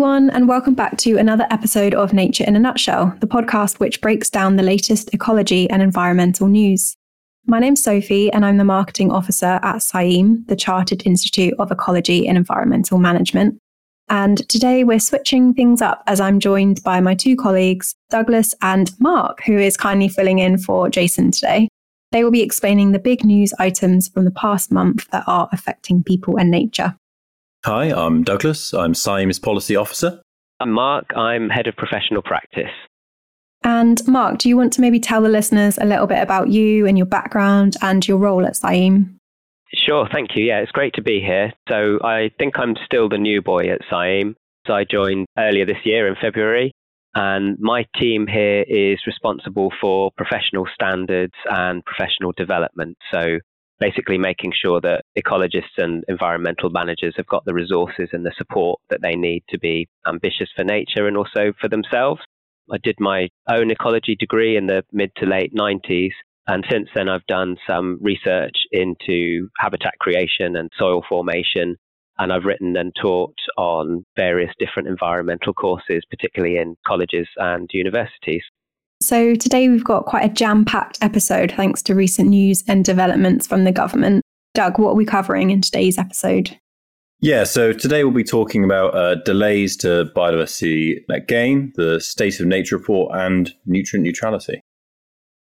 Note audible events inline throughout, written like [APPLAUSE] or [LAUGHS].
everyone, and welcome back to another episode of Nature in a Nutshell, the podcast which breaks down the latest ecology and environmental news. My name's Sophie, and I'm the marketing officer at CIEEM, the Chartered Institute of Ecology and Environmental Management. And today we're switching things up as I'm joined by my two colleagues, Douglas and Mark, who is kindly filling in for Jason today. They will be explaining the big news items from the past month that are affecting people and nature. Hi, I'm Douglas. I'm CIEEM's Policy Officer. I'm Mark. I'm Head of Professional Practice. And Mark, do you want to maybe tell the listeners a little bit about you and your background and your role at CIEEM? Sure, thank you. Yeah, it's great to be here. So I think I'm still the new boy at CIEEM. So I joined earlier this year in February. And my team here is responsible for professional standards and professional development. So basically making sure that ecologists and environmental managers have got the resources and the support that they need to be ambitious for nature and also for themselves. I did my own ecology degree in the mid to late 90s. And since then, I've done some research into habitat creation and soil formation and I've written and taught on various different environmental courses, particularly in colleges and universities. So, today we've got quite a jam packed episode thanks to recent news and developments from the government. Doug, what are we covering in today's episode? Yeah, so today we'll be talking about uh, delays to biodiversity net gain, the state of nature report, and nutrient neutrality.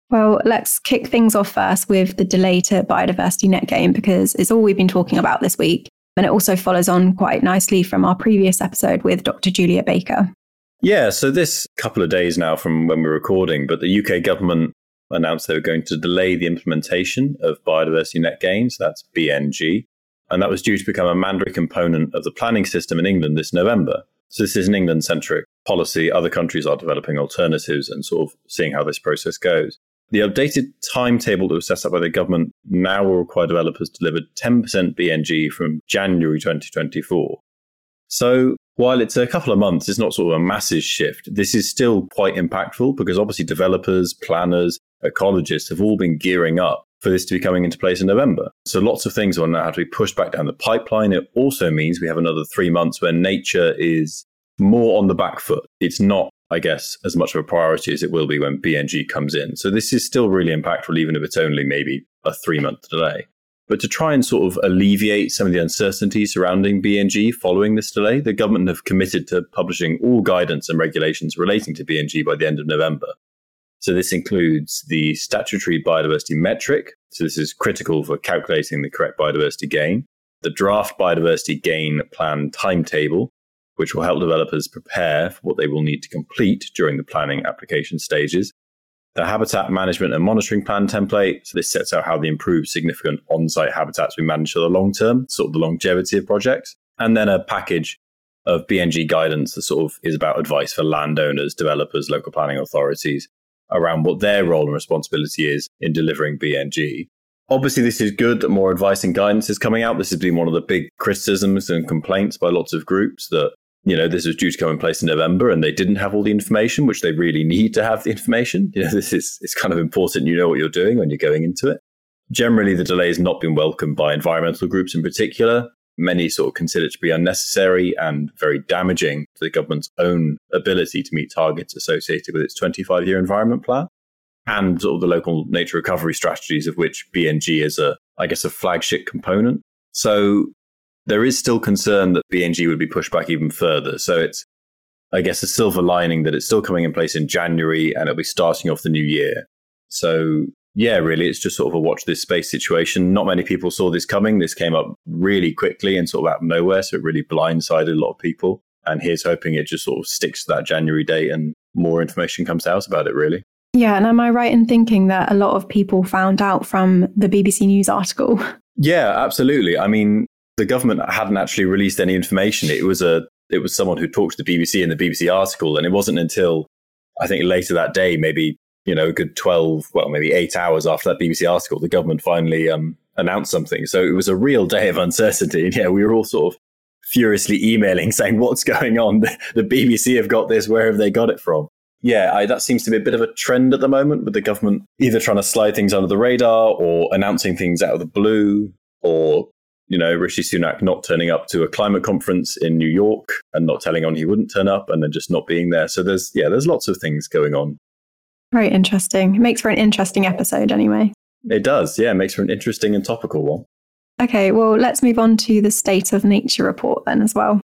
Well, let's kick things off first with the delay to biodiversity net gain because it's all we've been talking about this week. And it also follows on quite nicely from our previous episode with Dr. Julia Baker. Yeah, so this couple of days now from when we're recording, but the UK government announced they were going to delay the implementation of biodiversity net gains, that's BNG, and that was due to become a mandatory component of the planning system in England this November. So this is an England centric policy. Other countries are developing alternatives and sort of seeing how this process goes. The updated timetable that was set up by the government now will require developers to deliver 10% BNG from January 2024. So while it's a couple of months, it's not sort of a massive shift. This is still quite impactful because obviously developers, planners, ecologists have all been gearing up for this to be coming into place in November. So lots of things will now have to be pushed back down the pipeline. It also means we have another three months where nature is more on the back foot. It's not I guess, as much of a priority as it will be when BNG comes in. So this is still really impactful, even if it's only maybe a three month delay. But to try and sort of alleviate some of the uncertainty surrounding BNG following this delay, the government have committed to publishing all guidance and regulations relating to BNG by the end of November. So this includes the statutory biodiversity metric. So this is critical for calculating the correct biodiversity gain. The draft biodiversity gain plan timetable, which will help developers prepare for what they will need to complete during the planning application stages. The habitat management and monitoring plan template. So this sets out how the improved significant on-site habitats we manage for the long term, sort of the longevity of projects. And then a package of BNG guidance that sort of is about advice for landowners, developers, local planning authorities around what their role and responsibility is in delivering BNG. Obviously, this is good that more advice and guidance is coming out. This has been one of the big criticisms and complaints by lots of groups that you know, this was due to come in place in November and they didn't have all the information, which they really need to have the information. You know, [LAUGHS] this is, it's kind of important you know what you're doing when you're going into it. Generally, the delay has not been welcomed by environmental groups in particular. Many sort of consider it to be unnecessary and very damaging to the government's own ability to meet targets associated with its 25 year environment plan and sort of the local nature recovery strategies of which BNG is a, I guess, a flagship component. So there is still concern that BNG would be pushed back even further. So it's, I guess, a silver lining that it's still coming in place in January and it'll be starting off the new year. So yeah, really, it's just sort of a watch this space situation. Not many people saw this coming. This came up really quickly and sort of out of nowhere. So it really blindsided a lot of people. And here's hoping it just sort of sticks to that January date and more information comes out about it, really. Yeah. And am I right in thinking that a lot of people found out from the BBC News article? [LAUGHS] Yeah, absolutely. I mean, the government hadn't actually released any information. It was a it was someone who talked to the BBC in the BBC article, and it wasn't until I think later that day, maybe you know, a good twelve, well, maybe eight hours after that BBC article, the government finally um, announced something. So it was a real day of uncertainty, and [LAUGHS] yeah, we were all sort of furiously emailing saying, "What's going on? [LAUGHS] The BBC have got this. Where have they got it from?" Yeah, I, that seems to be a bit of a trend at the moment with the government either trying to slide things under the radar or announcing things out of the blue or you know, Rishi Sunak not turning up to a climate conference in New York and not telling on he wouldn't turn up and then just not being there. So there's, yeah, there's lots of things going on. Very interesting. It makes for an interesting episode anyway. It does. Yeah, it makes for an interesting and topical one. Okay, well, let's move on to the State of Nature report then as well.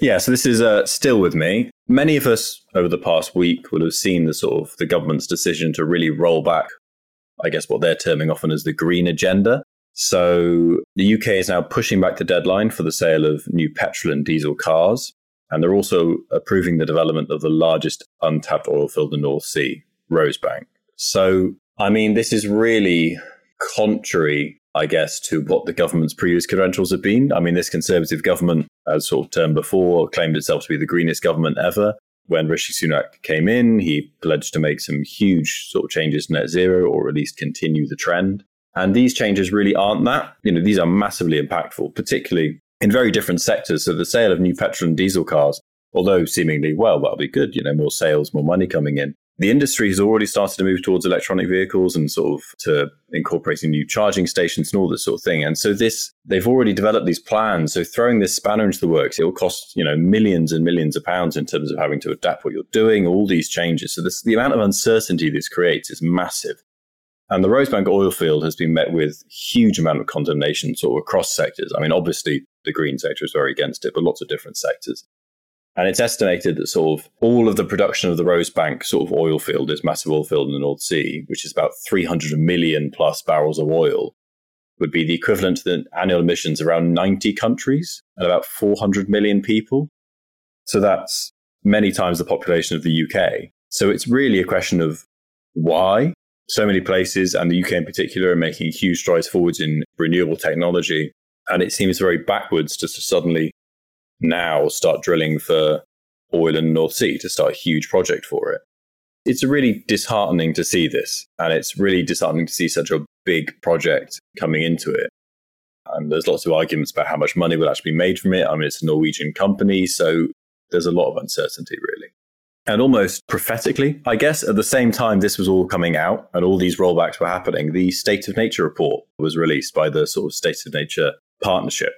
Yeah, so this is uh, still with me. Many of us over the past week will have seen the sort of the government's decision to really roll back, I guess, what they're terming often as the green agenda. So the UK is now pushing back the deadline for the sale of new petrol and diesel cars. And they're also approving the development of the largest untapped oil field in the North Sea, Rosebank. So, I mean, this is really contrary, I guess, to what the government's previous credentials have been. I mean, this Conservative government, as sort of termed before, claimed itself to be the greenest government ever. When Rishi Sunak came in, he pledged to make some huge sort of changes to net zero or at least continue the trend. And these changes really aren't that. You know, these are massively impactful, particularly in very different sectors. So the sale of new petrol and diesel cars, although seemingly, well, that'll be good, you know, more sales, more money coming in. The industry has already started to move towards electronic vehicles and sort of to incorporating new charging stations and all this sort of thing. And so this, they've already developed these plans. So throwing this spanner into the works, it will cost, you know, millions and millions of pounds in terms of having to adapt what you're doing, all these changes. So this, the amount of uncertainty this creates is massive. And the Rosebank oil field has been met with huge amount of condemnation sort of across sectors. I mean, obviously the green sector is very against it, but lots of different sectors. And it's estimated that sort of all of the production of the Rosebank sort of oil field, this massive oil field in the North Sea, which is about 300 million plus barrels of oil, would be the equivalent to the annual emissions around 90 countries and about 400 million people. So that's many times the population of the UK. So it's really a question of why so many places, and the UK in particular, are making huge strides forwards in renewable technology. And it seems very backwards just to suddenly now start drilling for oil in the North Sea to start a huge project for it. It's really disheartening to see this. And it's really disheartening to see such a big project coming into it. And there's lots of arguments about how much money will actually be made from it. I mean, it's a Norwegian company, so there's a lot of uncertainty, really. And almost prophetically, I guess, at the same time this was all coming out and all these rollbacks were happening, the State of Nature report was released by the sort of State of Nature partnership.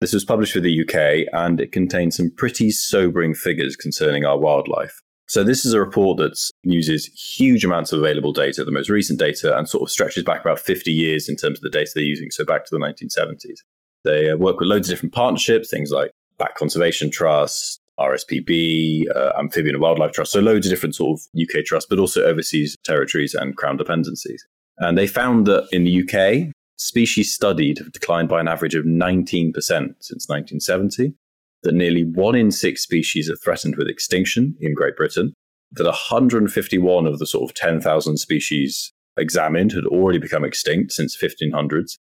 This was published for the UK and it contains some pretty sobering figures concerning our wildlife. So this is a report that uses huge amounts of available data, the most recent data, and sort of stretches back about 50 years in terms of the data they're using, so back to the 1970s. They uh, work with loads of different partnerships, things like Bat Conservation Trust, RSPB, uh, Amphibian and Wildlife Trust, so loads of different sort of UK trusts, but also overseas territories and crown dependencies. And they found that in the UK, species studied have declined by an average of 19% since 1970, that nearly one in six species are threatened with extinction in Great Britain, that 151 of the sort of 10,000 species examined had already become extinct since 1500s,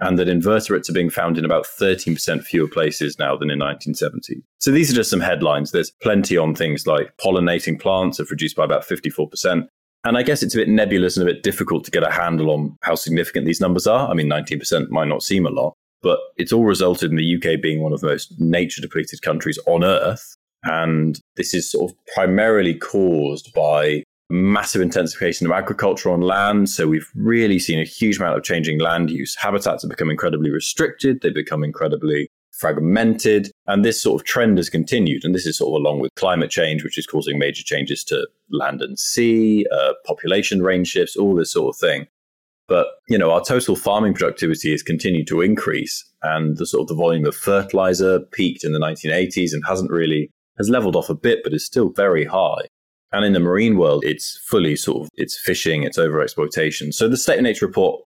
and that invertebrates are being found in about 13% fewer places now than in 1970. So these are just some headlines. There's plenty on things like pollinating plants have reduced by about 54%. And I guess it's a bit nebulous and a bit difficult to get a handle on how significant these numbers are. I mean, 19% might not seem a lot, but it's all resulted in the UK being one of the most nature depleted countries on earth. And this is sort of primarily caused by massive intensification of agriculture on land. So we've really seen a huge amount of changing land use. Habitats have become incredibly restricted. They've become incredibly fragmented. And this sort of trend has continued. And this is sort of along with climate change, which is causing major changes to land and sea, uh, population range shifts, all this sort of thing. But, you know, our total farming productivity has continued to increase and the sort of the volume of fertilizer peaked in the 1980s and hasn't really, has leveled off a bit, but is still very high. And in the marine world, it's fully sort of, it's fishing, it's overexploitation. So the State of Nature report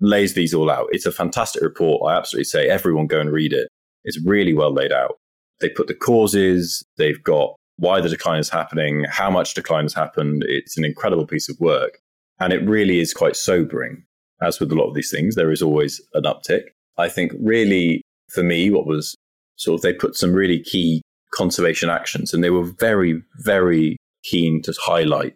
lays these all out. It's a fantastic report. I absolutely say everyone go and read it. It's really well laid out. They put the causes, they've got why the decline is happening, how much decline has happened. It's an incredible piece of work. And it really is quite sobering. As with a lot of these things, there is always an uptick. I think really for me, what was sort of they put some really key conservation actions and they were very, very keen to highlight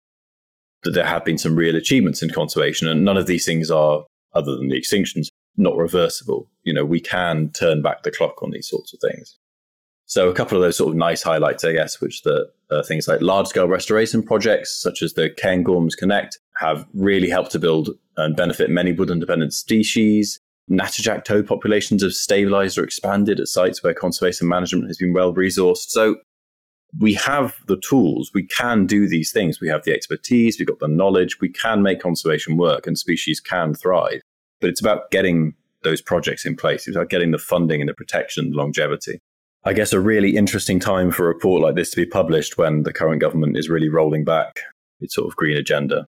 that there have been some real achievements in conservation, and none of these things are, other than the extinctions, not reversible. You know, we can turn back the clock on these sorts of things. So a couple of those sort of nice highlights, I guess, which the uh, things like large scale restoration projects, such as the Cairngorms Connect, have really helped to build and benefit many woodland dependent species. Natterjack toad populations have stabilized or expanded at sites where conservation management has been well resourced. So we have the tools, we can do these things. We have the expertise, we've got the knowledge, we can make conservation work and species can thrive. But it's about getting those projects in place, it's about getting the funding and the protection longevity. I guess a really interesting time for a report like this to be published when the current government is really rolling back its sort of green agenda.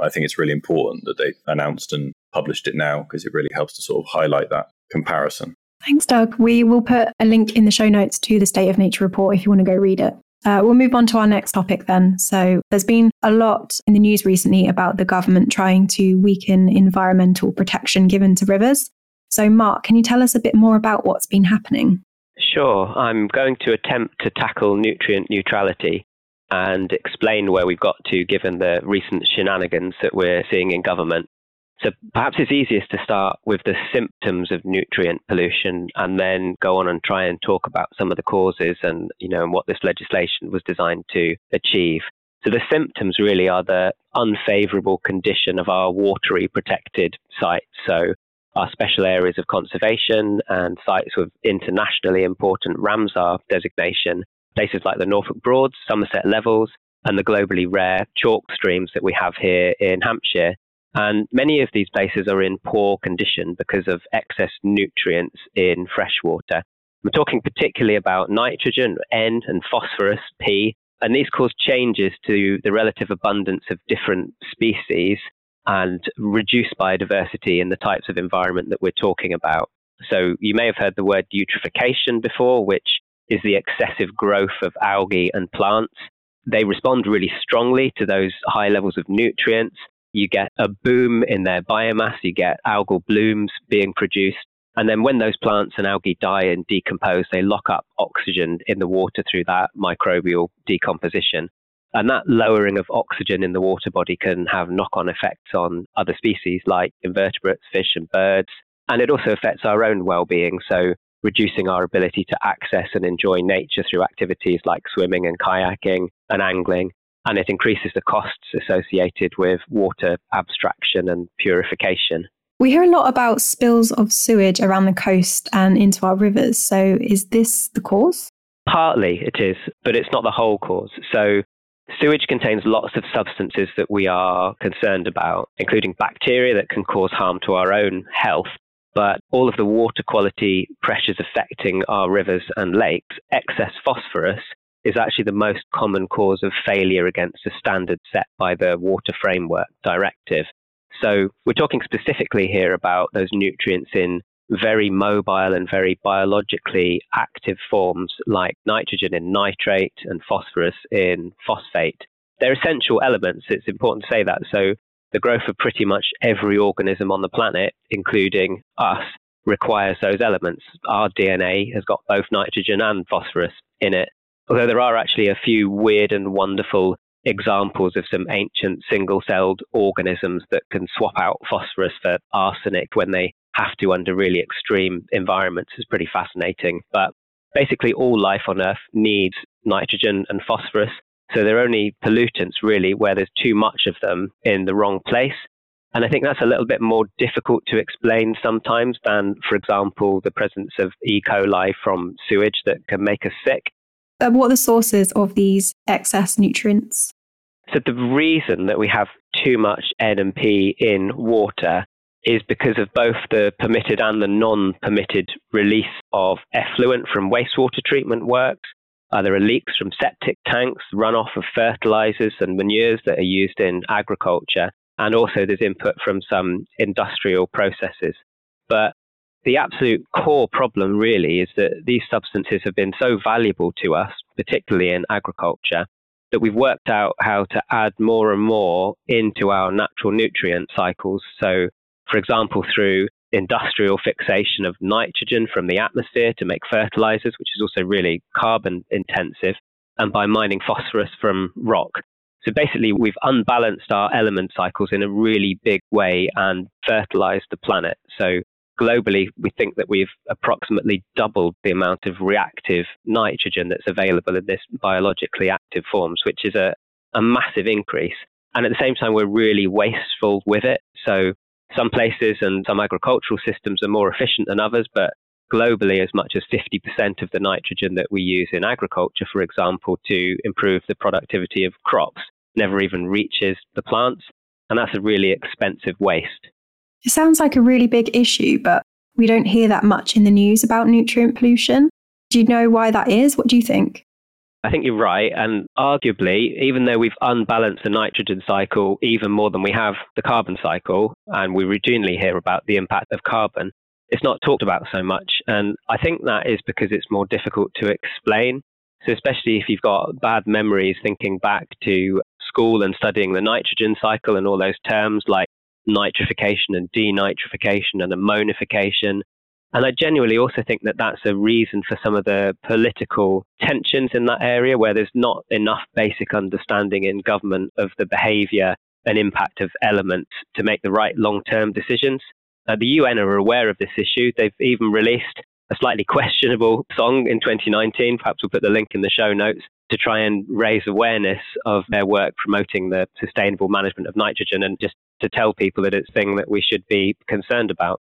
I think it's really important that they announced and published it now because it really helps to sort of highlight that comparison. Thanks, Doug. We will put a link in the show notes to the State of Nature report if you want to go read it. Uh, we'll move on to our next topic then. So, there's been a lot in the news recently about the government trying to weaken environmental protection given to rivers. So, Mark, can you tell us a bit more about what's been happening? Sure. I'm going to attempt to tackle nutrient neutrality and explain where we've got to given the recent shenanigans that we're seeing in government. So perhaps it's easiest to start with the symptoms of nutrient pollution and then go on and try and talk about some of the causes and you know and what this legislation was designed to achieve. So the symptoms really are the unfavorable condition of our watery protected sites. So our special areas of conservation and sites with internationally important Ramsar designation, places like the Norfolk Broads, Somerset Levels, and the globally rare chalk streams that we have here in Hampshire. And many of these places are in poor condition because of excess nutrients in freshwater. We're talking particularly about nitrogen, N, and phosphorus, P, and these cause changes to the relative abundance of different species and reduce biodiversity in the types of environment that we're talking about. So you may have heard the word eutrophication before, which is the excessive growth of algae and plants. They respond really strongly to those high levels of nutrients. You get a boom in their biomass, you get algal blooms being produced. And then when those plants and algae die and decompose, they lock up oxygen in the water through that microbial decomposition. And that lowering of oxygen in the water body can have knock on effects on other species like invertebrates, fish, and birds. And it also affects our own well being. So, reducing our ability to access and enjoy nature through activities like swimming and kayaking and angling. And it increases the costs associated with water abstraction and purification. We hear a lot about spills of sewage around the coast and into our rivers. So, is this the cause? Partly it is, but it's not the whole cause. So, Sewage contains lots of substances that we are concerned about, including bacteria that can cause harm to our own health. But all of the water quality pressures affecting our rivers and lakes, excess phosphorus is actually the most common cause of failure against the standard set by the Water Framework Directive. So we're talking specifically here about those nutrients in very mobile and very biologically active forms like nitrogen in nitrate and phosphorus in phosphate. They're essential elements. It's important to say that. So, the growth of pretty much every organism on the planet, including us, requires those elements. Our DNA has got both nitrogen and phosphorus in it. Although there are actually a few weird and wonderful examples of some ancient single celled organisms that can swap out phosphorus for arsenic when they have to under really extreme environments is pretty fascinating. But basically, all life on Earth needs nitrogen and phosphorus. So they're only pollutants really where there's too much of them in the wrong place. And I think that's a little bit more difficult to explain sometimes than, for example, the presence of E. coli from sewage that can make us sick. Uh, what are the sources of these excess nutrients? So the reason that we have too much N and P in water is because of both the permitted and the non permitted release of effluent from wastewater treatment works. Uh, there are leaks from septic tanks, runoff of fertilizers and manures that are used in agriculture, and also there's input from some industrial processes. But the absolute core problem really is that these substances have been so valuable to us, particularly in agriculture, that we've worked out how to add more and more into our natural nutrient cycles. So for example, through industrial fixation of nitrogen from the atmosphere to make fertilizers, which is also really carbon intensive, and by mining phosphorus from rock. So basically, we've unbalanced our element cycles in a really big way and fertilized the planet. So globally, we think that we've approximately doubled the amount of reactive nitrogen that's available in this biologically active forms, which is a, a massive increase. And at the same time, we're really wasteful with it. So Some places and some agricultural systems are more efficient than others, but globally, as much as 50% of the nitrogen that we use in agriculture, for example, to improve the productivity of crops, never even reaches the plants. And that's a really expensive waste. It sounds like a really big issue, but we don't hear that much in the news about nutrient pollution. Do you know why that is? What do you think? I think you're right. And arguably, even though we've unbalanced the nitrogen cycle even more than we have the carbon cycle, and we routinely hear about the impact of carbon, it's not talked about so much. And I think that is because it's more difficult to explain. So, especially if you've got bad memories thinking back to school and studying the nitrogen cycle and all those terms like nitrification and denitrification and ammonification. And I genuinely also think that that's a reason for some of the political tensions in that area where there's not enough basic understanding in government of the behavior and impact of elements to make the right long term decisions. Uh, the UN are aware of this issue. They've even released a slightly [LAUGHS] questionable song in 2019. Perhaps we'll put the link in the show notes to try and raise awareness of their work promoting the sustainable management of nitrogen and just to tell people that it's a thing that we should be concerned about.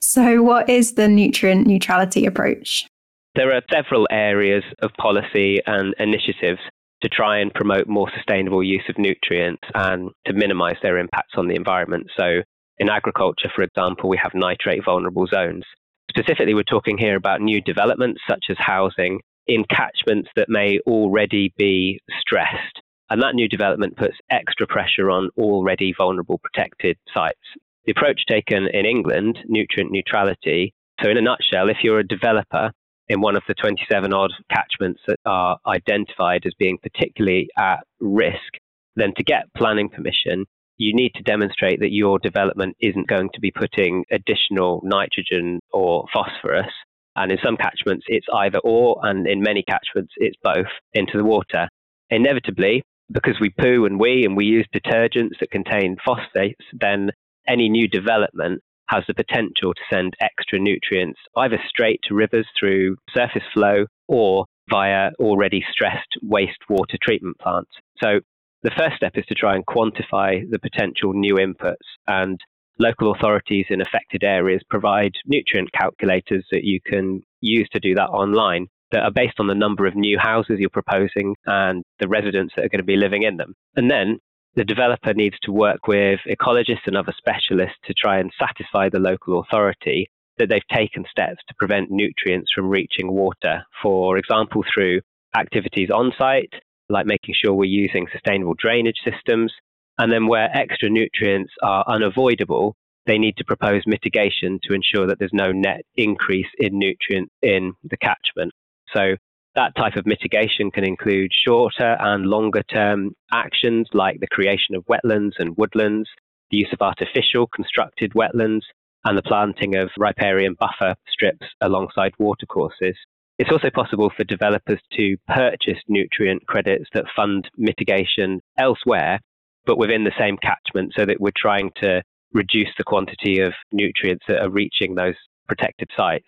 So, what is the nutrient neutrality approach? There are several areas of policy and initiatives to try and promote more sustainable use of nutrients and to minimize their impacts on the environment. So, in agriculture, for example, we have nitrate vulnerable zones. Specifically, we're talking here about new developments such as housing in catchments that may already be stressed. And that new development puts extra pressure on already vulnerable protected sites. The approach taken in England, nutrient neutrality, so in a nutshell, if you're a developer in one of the 27 odd catchments that are identified as being particularly at risk, then to get planning permission, you need to demonstrate that your development isn't going to be putting additional nitrogen or phosphorus. And in some catchments, it's either or, and in many catchments, it's both into the water. Inevitably, because we poo and we and we use detergents that contain phosphates, then any new development has the potential to send extra nutrients either straight to rivers through surface flow or via already stressed wastewater treatment plants. So the first step is to try and quantify the potential new inputs and local authorities in affected areas provide nutrient calculators that you can use to do that online that are based on the number of new houses you're proposing and the residents that are going to be living in them. And then the developer needs to work with ecologists and other specialists to try and satisfy the local authority that they've taken steps to prevent nutrients from reaching water, for example, through activities on site, like making sure we're using sustainable drainage systems. And then where extra nutrients are unavoidable, they need to propose mitigation to ensure that there's no net increase in nutrients in the catchment. So that type of mitigation can include shorter and longer term actions like the creation of wetlands and woodlands, the use of artificial constructed wetlands, and the planting of riparian buffer strips alongside watercourses. It's also possible for developers to purchase nutrient credits that fund mitigation elsewhere, but within the same catchment, so that we're trying to reduce the quantity of nutrients that are reaching those protected sites.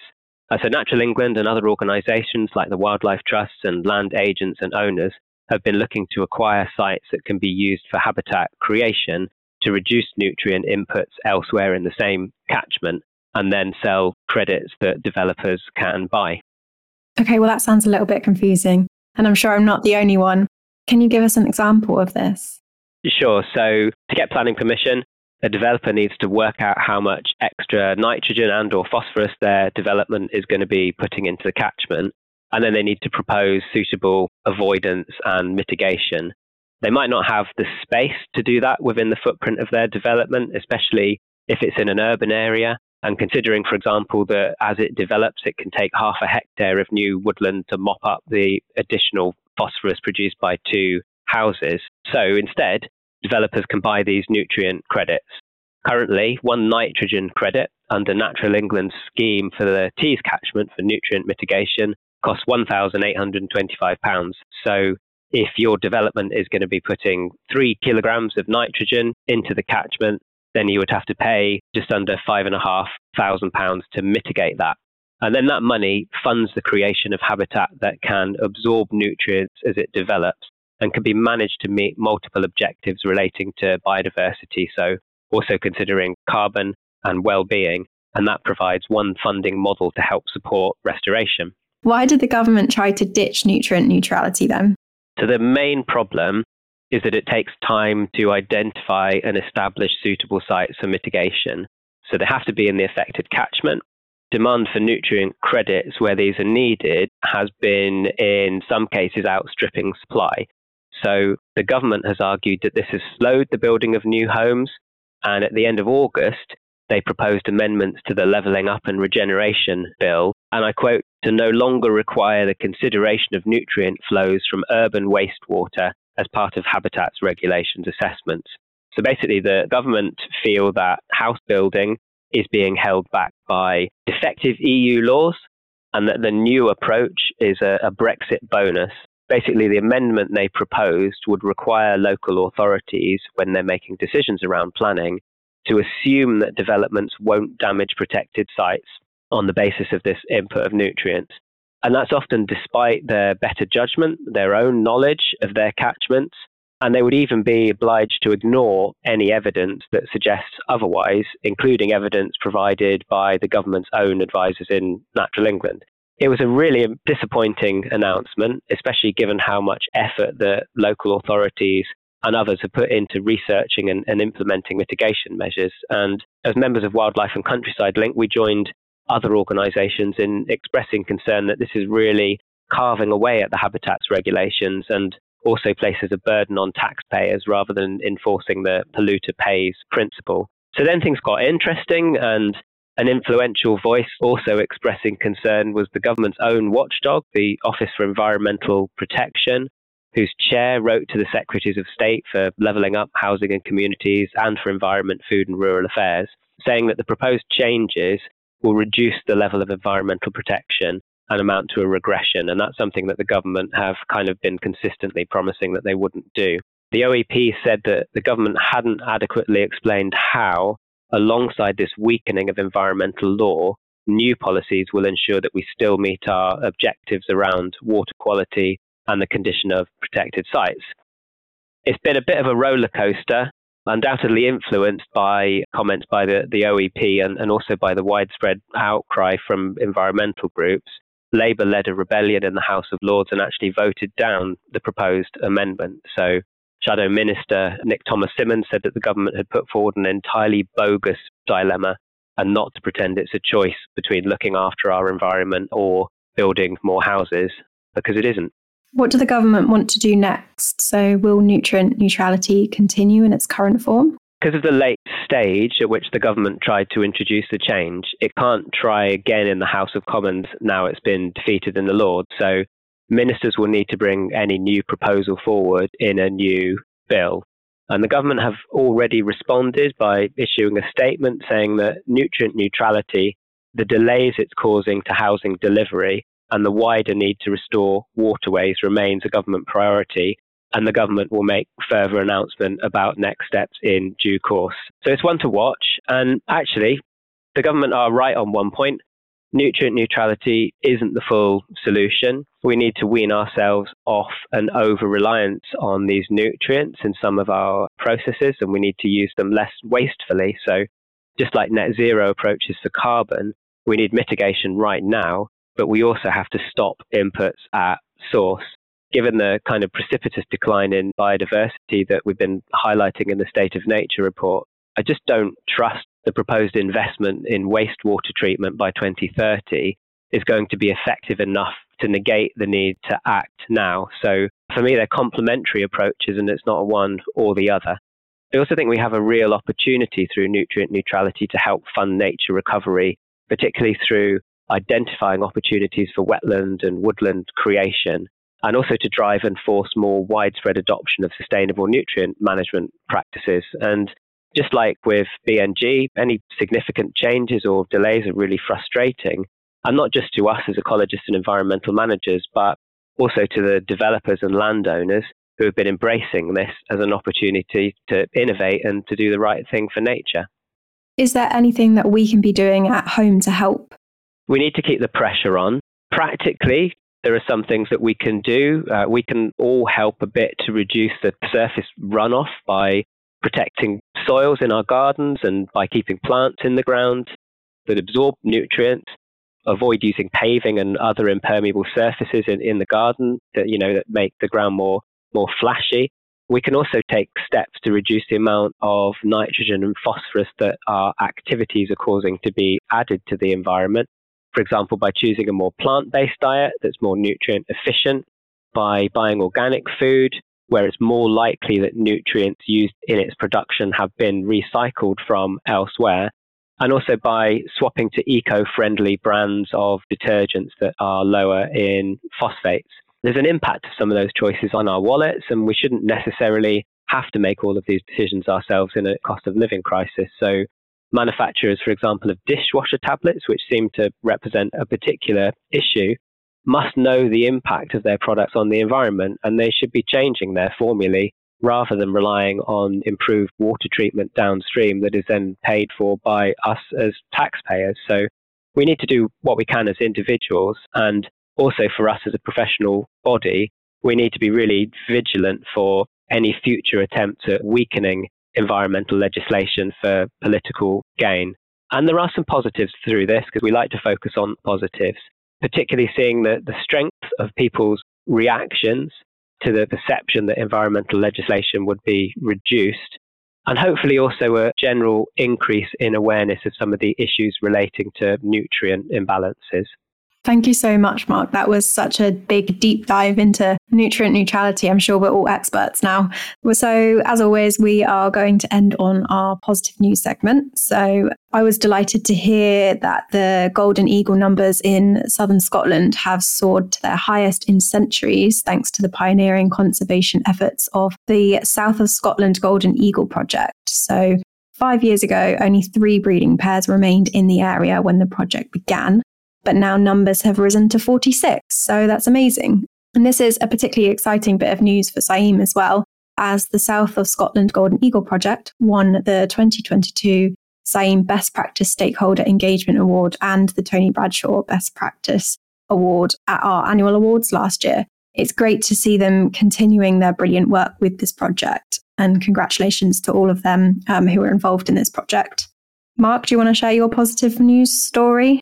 So, Natural England and other organisations like the Wildlife Trusts and land agents and owners have been looking to acquire sites that can be used for habitat creation to reduce nutrient inputs elsewhere in the same catchment and then sell credits that developers can buy. Okay, well, that sounds a little bit confusing. And I'm sure I'm not the only one. Can you give us an example of this? Sure. So, to get planning permission, a developer needs to work out how much extra nitrogen and or phosphorus their development is going to be putting into the catchment and then they need to propose suitable avoidance and mitigation they might not have the space to do that within the footprint of their development especially if it's in an urban area and considering, for example, that as it develops, it can take half a hectare of new woodland to mop up the additional phosphorus produced by two houses. So instead, developers can buy these nutrient credits. Currently, one nitrogen credit under Natural England's scheme for the Tees catchment for nutrient mitigation costs £1,825. So if your development is going to be putting three kilograms of nitrogen into the catchment, then you would have to pay just under five and a half thousand pounds to mitigate that. And then that money funds the creation of habitat that can absorb nutrients as it develops and can be managed to meet multiple objectives relating to biodiversity. So also considering carbon and well-being, and that provides one funding model to help support restoration. Why did the government try to ditch nutrient neutrality then? So the main problem is that it takes time to identify and establish suitable sites for mitigation. So they have to be in the affected catchment. Demand for nutrient credits where these are needed has been, in some cases, outstripping supply. So the government has argued that this has slowed the building of new homes. And at the end of August, they proposed amendments to the Levelling Up and Regeneration Bill. And I quote, to no longer require the consideration of nutrient flows from urban wastewater as part of habitats regulations assessments. So basically, the government feel that house building is being held back by defective EU laws and that the new approach is a, a Brexit bonus. Basically, the amendment they proposed would require local authorities, when they're making decisions around planning, to assume that developments won't damage protected sites on the basis of this input of nutrients. And that's often despite their better judgment, their own knowledge of their catchments. And they would even be obliged to ignore any evidence that suggests otherwise, including evidence provided by the government's own advisors in Natural England. It was a really disappointing announcement, especially given how much effort the local authorities and others have put into researching and, and implementing mitigation measures. And as members of Wildlife and Countryside Link, we joined other organisations in expressing concern that this is really carving away at the habitats regulations and also places a burden on taxpayers rather than enforcing the polluter pays principle. So then things got interesting, and an influential voice also expressing concern was the government's own watchdog, the Office for Environmental Protection, whose chair wrote to the Secretaries of State for Levelling Up Housing and Communities and for Environment, Food and Rural Affairs, saying that the proposed changes will reduce the level of environmental protection and amount to a regression. And that's something that the government have kind of been consistently promising that they wouldn't do. The OEP said that the government hadn't adequately explained how, alongside this weakening of environmental law, new policies will ensure that we still meet our objectives around water quality and the condition of protected sites. It's been a bit of a roller coaster undoubtedly influenced by comments by the, the OEP and, and also by the widespread outcry from environmental groups. Labour led a rebellion in the House of Lords and actually voted down the proposed amendment. So, Shadow Minister Nick Thomas-Symonds said that the government had put forward an entirely bogus dilemma and not to pretend it's a choice between looking after our environment or building more houses, because it isn't. What do the government want to do next? So, will nutrient neutrality continue in its current form? Because of the late stage at which the government tried to introduce the change, it can't try again in the House of Commons now it's been defeated in the Lords. So, ministers will need to bring any new proposal forward in a new bill. And the government have already responded by issuing a statement saying that nutrient neutrality, the delays it's causing to housing delivery, and the wider need to restore waterways remains a government priority. And the government will make further announcement about next steps in due course. So it's one to watch. And actually, the government are right on one point. Nutrient neutrality isn't the full solution. We need to wean ourselves off an over reliance on these nutrients in some of our processes, and we need to use them less wastefully. So, just like net zero approaches for carbon, we need mitigation right now but we also have to stop inputs at source. Given the kind of precipitous decline in biodiversity that we've been highlighting in the State of Nature report, I just don't trust the proposed investment in wastewater treatment by 2030 is going to be effective enough to negate the need to act now. So for me, they're complementary approaches and it's not one or the other. I also think we have a real opportunity through nutrient neutrality to help fund nature recovery, particularly through identifying opportunities for wetland and woodland creation, and also to drive and force more widespread adoption of sustainable nutrient management practices. And just like with BNG, any significant changes or delays are really frustrating, and not just to us as ecologists and environmental managers, but also to the developers and landowners who have been embracing this as an opportunity to innovate and to do the right thing for nature. Is there anything that we can be doing at home to help? we need to keep the pressure on. Practically, there are some things that we can do. Uh, we can all help a bit to reduce the surface runoff by protecting soils in our gardens and by keeping plants in the ground that absorb nutrients, avoid using paving and other impermeable surfaces in, in the garden that you know that make the ground more more flashy. We can also take steps to reduce the amount of nitrogen and phosphorus that our activities are causing to be added to the environment. For example, by choosing a more plant based diet that's more nutrient efficient, by buying organic food, where it's more likely that nutrients used in its production have been recycled from elsewhere, and also by swapping to eco friendly brands of detergents that are lower in phosphates there's an impact of some of those choices on our wallets, and we shouldn't necessarily have to make all of these decisions ourselves in a cost of living crisis. So, manufacturers, for example, of dishwasher tablets, which seem to represent a particular issue, must know the impact of their products on the environment, and they should be changing their formulae rather than relying on improved water treatment downstream that is then paid for by us as taxpayers. So, we need to do what we can as individuals and also for us as a professional body, we need to be really vigilant for any future attempts at weakening environmental legislation for political gain. And there are some positives through this because we like to focus on positives, particularly seeing the, the strength of people's reactions to the perception that environmental legislation would be reduced, and hopefully also a general increase in awareness of some of the issues relating to nutrient imbalances. Thank you so much, Mark. That was such a big deep dive into nutrient neutrality. I'm sure we're all experts now. So, as always, we are going to end on our positive news segment. So, I was delighted to hear that the golden eagle numbers in southern Scotland have soared to their highest in centuries, thanks to the pioneering conservation efforts of the South of Scotland Golden Eagle Project. So, Five years ago, only three breeding pairs remained in the area when the project began but now numbers have risen to 46. So that's amazing. And this is a particularly exciting bit of news for CIEEM as well, as the South of Scotland Golden Eagle Project won the 2022 CIEEM Best Practice Stakeholder Engagement Award and the Tony Bradshaw Best Practice Award at our annual awards last year. It's great to see them continuing their brilliant work with this project. And congratulations to all of them um, who are involved in this project. Mark, do you want to share your positive news story?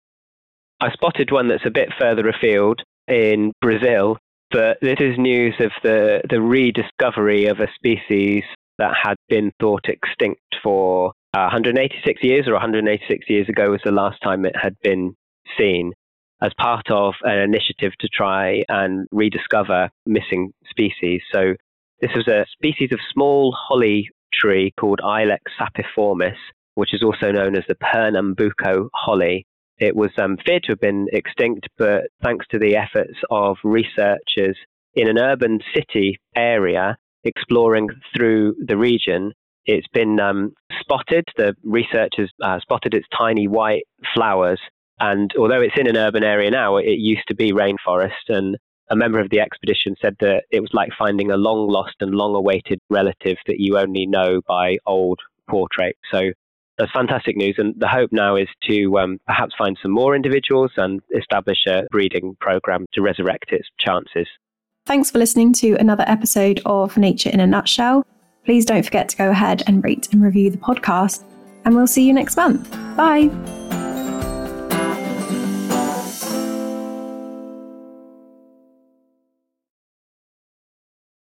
I spotted one that's a bit further afield in Brazil, but this is news of the, the rediscovery of a species that had been thought extinct for uh, 186 years, or 186 years ago was the last time it had been seen, as part of an initiative to try and rediscover missing species. So, this was a species of small holly tree called Ilex sapiiformis, which is also known as the Pernambuco holly. It was um, feared to have been extinct, but thanks to the efforts of researchers in an urban city area exploring through the region, it's been um, spotted. The researchers uh, spotted its tiny white flowers. And although it's in an urban area now, it used to be rainforest. And a member of the expedition said that it was like finding a long lost and long awaited relative that you only know by old portrait. So that's fantastic news. And the hope now is to um, perhaps find some more individuals and establish a breeding program to resurrect its chances. Thanks for listening to another episode of Nature in a Nutshell. Please don't forget to go ahead and rate and review the podcast, and we'll see you next month. Bye.